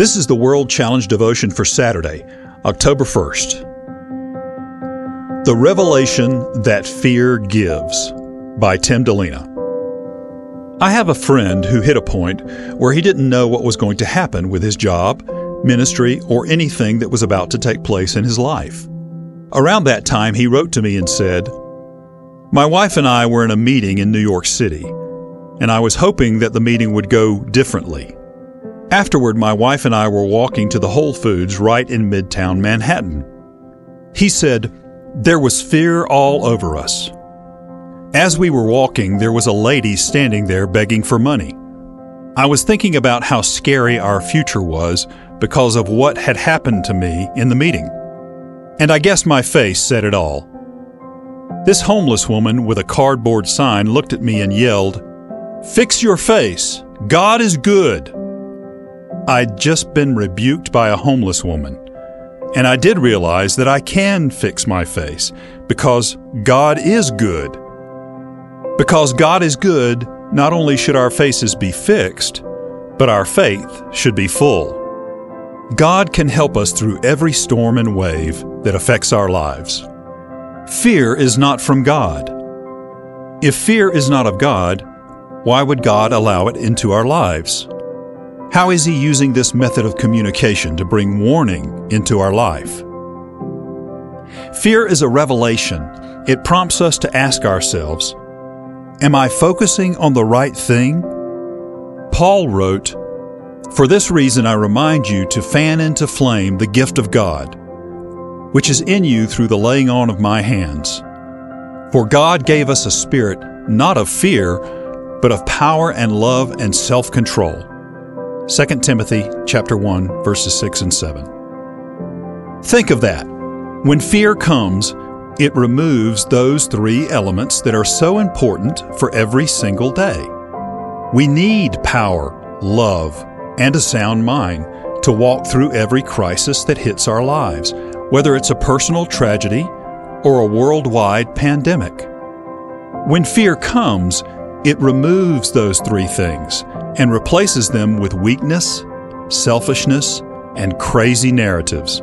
This is the World Challenge devotion for Saturday, October 1st. The Revelation That Fear Gives by Tim Dilena. I have a friend who hit a point where he didn't know what was going to happen with his job, ministry, or anything that was about to take place in his life. Around that time, he wrote to me and said, My wife and I were in a meeting in New York City, and I was hoping that the meeting would go differently. Afterward, my wife and I were walking to the Whole Foods right in Midtown Manhattan. He said, There was fear all over us. As we were walking, there was a lady standing there begging for money. I was thinking about how scary our future was because of what had happened to me in the meeting. And I guess my face said it all. This homeless woman with a cardboard sign looked at me and yelled, Fix your face! God is good! I'd just been rebuked by a homeless woman. And I did realize that I can fix my face because God is good. Because God is good, not only should our faces be fixed, but our faith should be full. God can help us through every storm and wave that affects our lives. Fear is not from God. If fear is not of God, why would God allow it into our lives? How is He using this method of communication to bring warning into our life? Fear is a revelation. It prompts us to ask ourselves Am I focusing on the right thing? Paul wrote, For this reason I remind you to fan into flame the gift of God, which is in you through the laying on of my hands. For God gave us a spirit not of fear, but of power and love and self control. 2 Timothy chapter 1 verses 6 and 7. Think of that. When fear comes, it removes those three elements that are so important for every single day. We need power, love, and a sound mind to walk through every crisis that hits our lives, whether it's a personal tragedy or a worldwide pandemic. When fear comes, it removes those three things and replaces them with weakness, selfishness, and crazy narratives.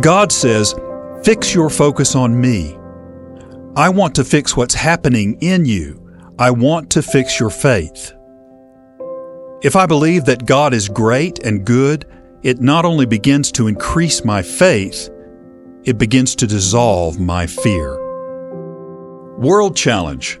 God says, Fix your focus on me. I want to fix what's happening in you. I want to fix your faith. If I believe that God is great and good, it not only begins to increase my faith, it begins to dissolve my fear. World Challenge